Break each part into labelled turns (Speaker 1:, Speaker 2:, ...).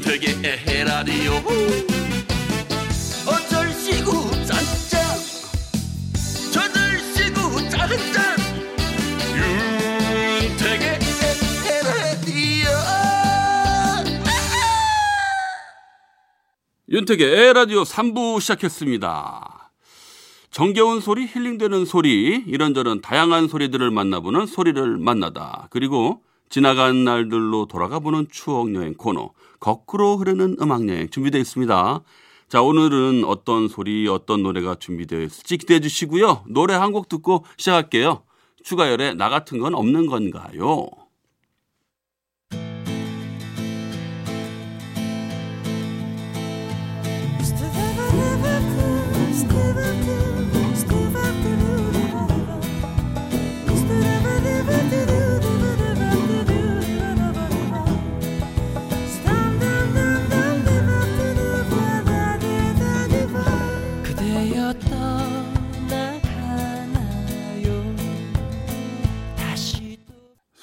Speaker 1: 윤택의 에라디오. 어쩔 시구 짠짠. 저들 시구 짜짠. 윤택의 에라디오.
Speaker 2: 윤택의 에라디오 3부 시작했습니다. 정겨운 소리, 힐링되는 소리, 이런저런 다양한 소리들을 만나보는 소리를 만나다. 그리고 지나간 날들로 돌아가 보는 추억 여행 코너, 거꾸로 흐르는 음악 여행 준비되어 있습니다. 자, 오늘은 어떤 소리, 어떤 노래가 준비되어 있을지 기대해 주시고요. 노래 한 곡 듣고 시작할게요. 추가열에 나 같은 건 없는 건가요?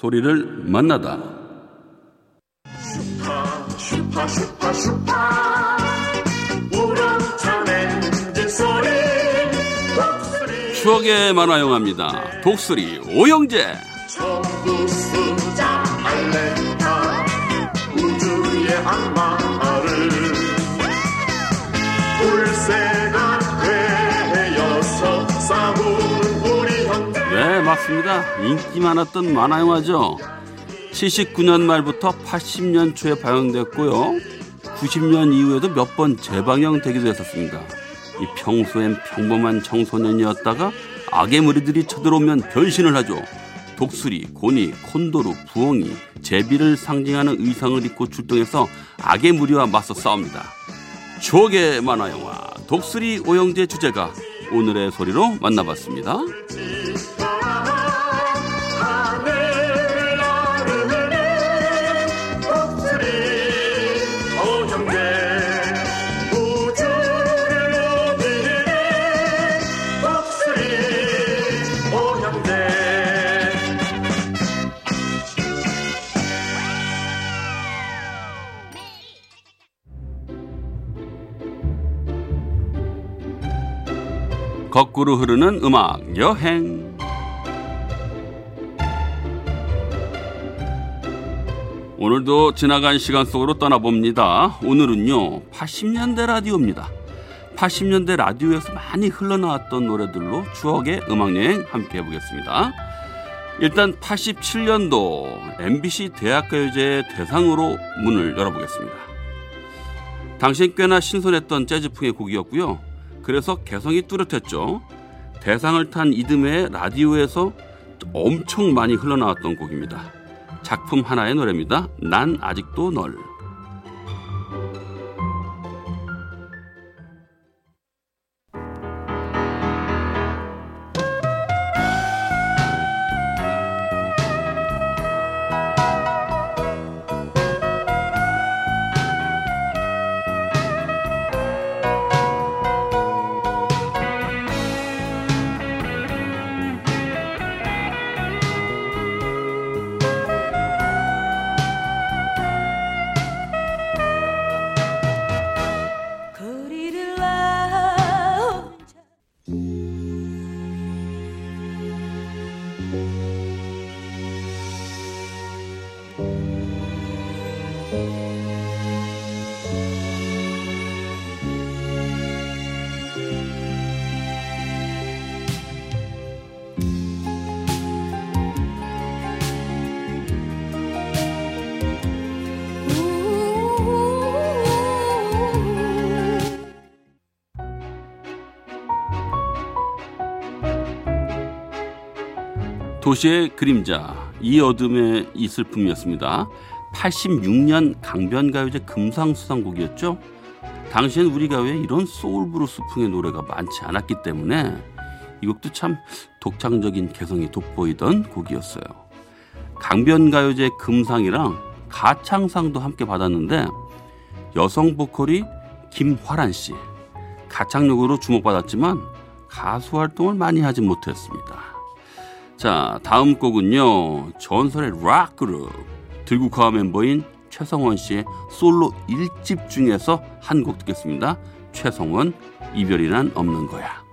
Speaker 2: 소리를 만나다.
Speaker 3: 슈퍼 슈퍼 슈퍼 소리 독수리
Speaker 2: 추억의 만화 영화입니다. 독수리 오영재. 네, 맞습니다. 인기 많았던 만화 영화죠. 79년 말부터 80년 초에 방영됐고요. 90년 이후에도 몇 번 재방영되기도 했었습니다. 이 평소엔 평범한 청소년이었다가 악의 무리들이 쳐들어오면 변신을 하죠. 독수리, 고니, 콘도르, 부엉이, 제비를 상징하는 의상을 입고 출동해서 악의 무리와 맞서 싸웁니다. 추억의 만화 영화 독수리 오영재 주제가 오늘의 소리로 만나봤습니다. 거꾸로 흐르는 음악 여행. 오늘도 지나간 시간 속으로 떠나봅니다. 오늘은요, 80년대 라디오입니다. 80년대 라디오에서 많이 흘러나왔던 노래들로 추억의 음악여행 함께 해보겠습니다. 일단 87년도 MBC 대학가요제 대상으로 문을 열어보겠습니다. 당시엔 꽤나 신선했던 재즈풍의 곡이었고요. 그래서 개성이 뚜렷했죠. 대상을 탄 이듬해 라디오에서 엄청 많이 흘러나왔던 곡입니다. 작품 하나의 노래입니다. 난 아직도 널. 도시의 그림자, 이 어둠의 이 슬픔이었습니다. 86년 강변가요제 금상수상곡이었죠. 당시엔 우리 가요에 이런 소울브루스풍의 노래가 많지 않았기 때문에 이 곡도 참 독창적인 개성이 돋보이던 곡이었어요. 강변가요제 금상이랑 가창상도 함께 받았는데 여성 보컬이 김화란 씨 가창력으로 주목받았지만 가수 활동을 많이 하지 못했습니다. 자, 다음 곡은요. 전설의 락 그룹 들국화 멤버인 최성원 씨의 솔로 1집 중에서 한 곡 듣겠습니다. 최성원 이별이 난 없는 거야.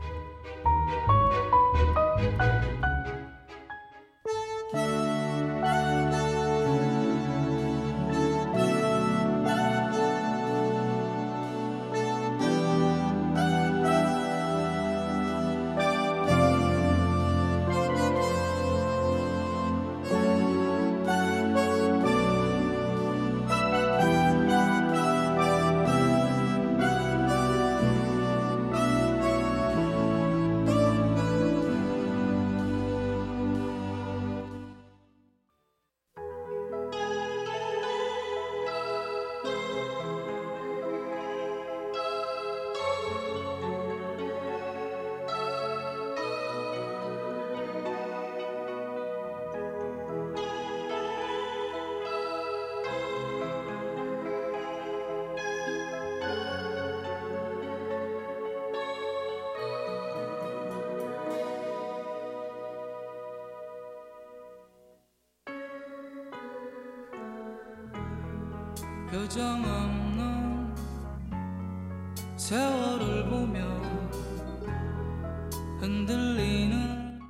Speaker 4: 표정 없는 세월을 보며 흔들리는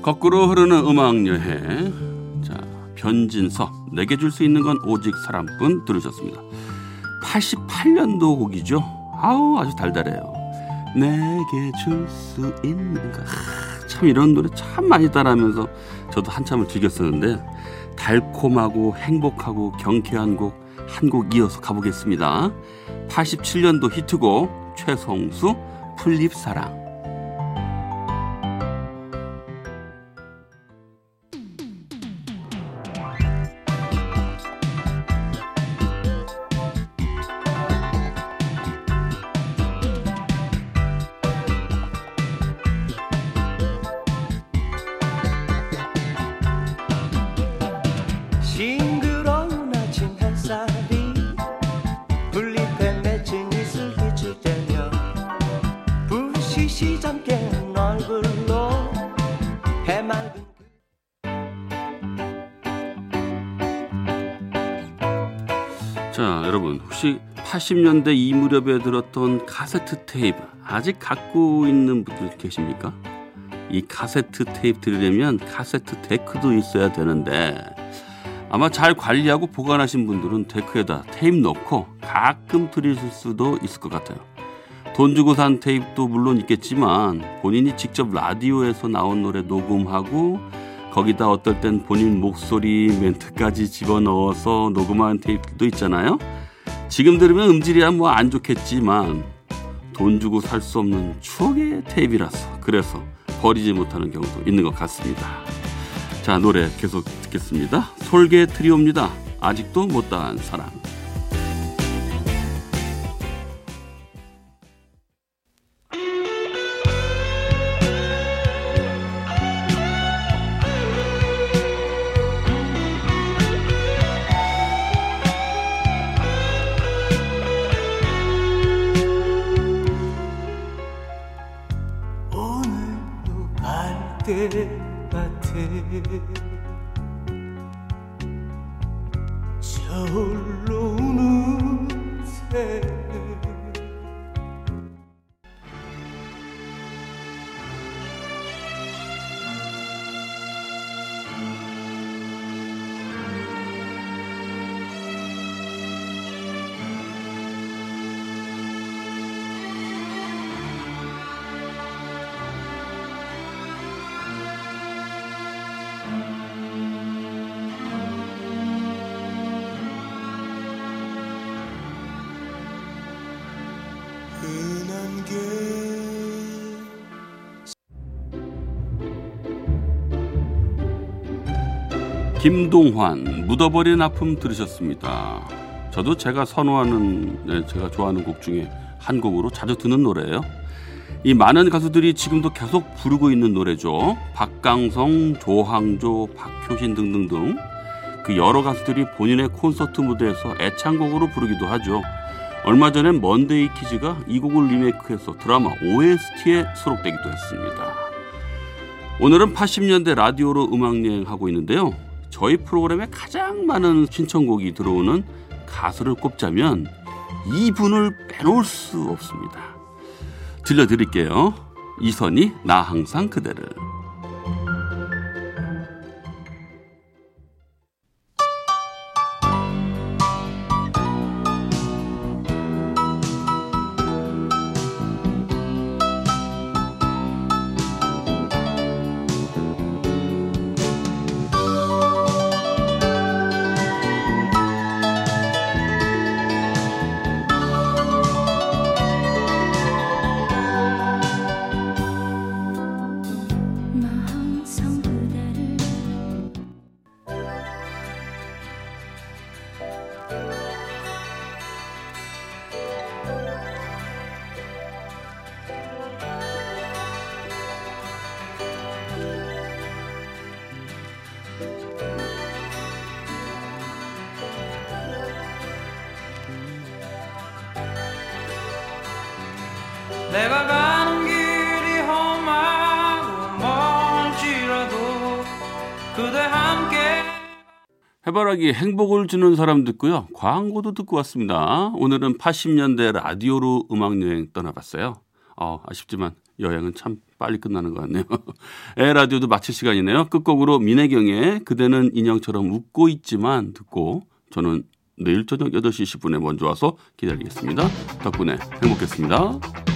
Speaker 2: 거꾸로 흐르는 음악 여행. 자, 변진섭. 내게 줄 수 있는 건 오직 사람뿐 들으셨습니다. 88년도 곡이죠. 아우, 아주 달달해요. 내게 줄 수 있는 거. 하, 참 이런 노래 참 많이 따라하면서 저도 한참을 즐겼었는데 달콤하고 행복하고 경쾌한 곡 한 곡 이어서 가보겠습니다. 87년도 히트곡 최성수 풀립사랑.
Speaker 5: 부스스 잠긴 얼굴로 해맑은
Speaker 2: 자, 여러분 혹시 80년대 이 무렵에 들었던 카세트 테이프 아직 갖고 있는 분들 계십니까? 이 카세트 테이프 들으려면 카세트 데크도 있어야 되는데 아마 잘 관리하고 보관하신 분들은 데크에다 테이프 넣고 가끔 들으실 수도 있을 것 같아요. 돈 주고 산 테이프도 물론 있겠지만 본인이 직접 라디오에서 나온 노래 녹음하고 거기다 어떨 땐 본인 목소리 멘트까지 집어넣어서 녹음한 테이프도 있잖아요. 지금 들으면 음질이야 뭐 안 좋겠지만 돈 주고 살 수 없는 추억의 테이프라서 그래서 버리지 못하는 경우도 있는 것 같습니다. 자 노래 계속 듣겠습니다. 솔개 트리오입니다. 아직도 못다한 사랑.
Speaker 5: 갈때 같아 게
Speaker 2: 김동환 묻어버린 아픔 들으셨습니다. 저도 제가 선호하는 네, 제가 좋아하는 곡 중에 한 곡으로 자주 듣는 노래예요. 이 많은 가수들이 지금도 계속 부르고 있는 노래죠. 박강성, 조항조, 박효신 등등등 그 여러 가수들이 본인의 콘서트 무대에서 애창곡으로 부르기도 하죠. 얼마 전에 먼데이 키즈가 이 곡을 리메이크해서 드라마 OST에 수록되기도 했습니다. 오늘은 80년대 라디오로 음악 여행하고 있는데요. 저희 프로그램에 가장 많은 신청곡이 들어오는 가수를 꼽자면 이분을 빼놓을 수 없습니다. 들려드릴게요. 이선희 나 항상 그대를.
Speaker 4: 내가 가는 길이 험하고 멀지라도 그대 함께
Speaker 2: 해바라기 행복을 주는 사람 듣고요. 광고도 듣고 왔습니다. 오늘은 80년대 라디오로 음악 여행 떠나봤어요. 어, 아쉽지만 여행은 참 빨리 끝나는 것 같네요. 에 라디오도 마칠 시간이네요. 끝곡으로 민혜경의 그대는 인형처럼 웃고 있지만 듣고 저는 내일 저녁 8시 10분에 먼저 와서 기다리겠습니다. 덕분에 행복했습니다.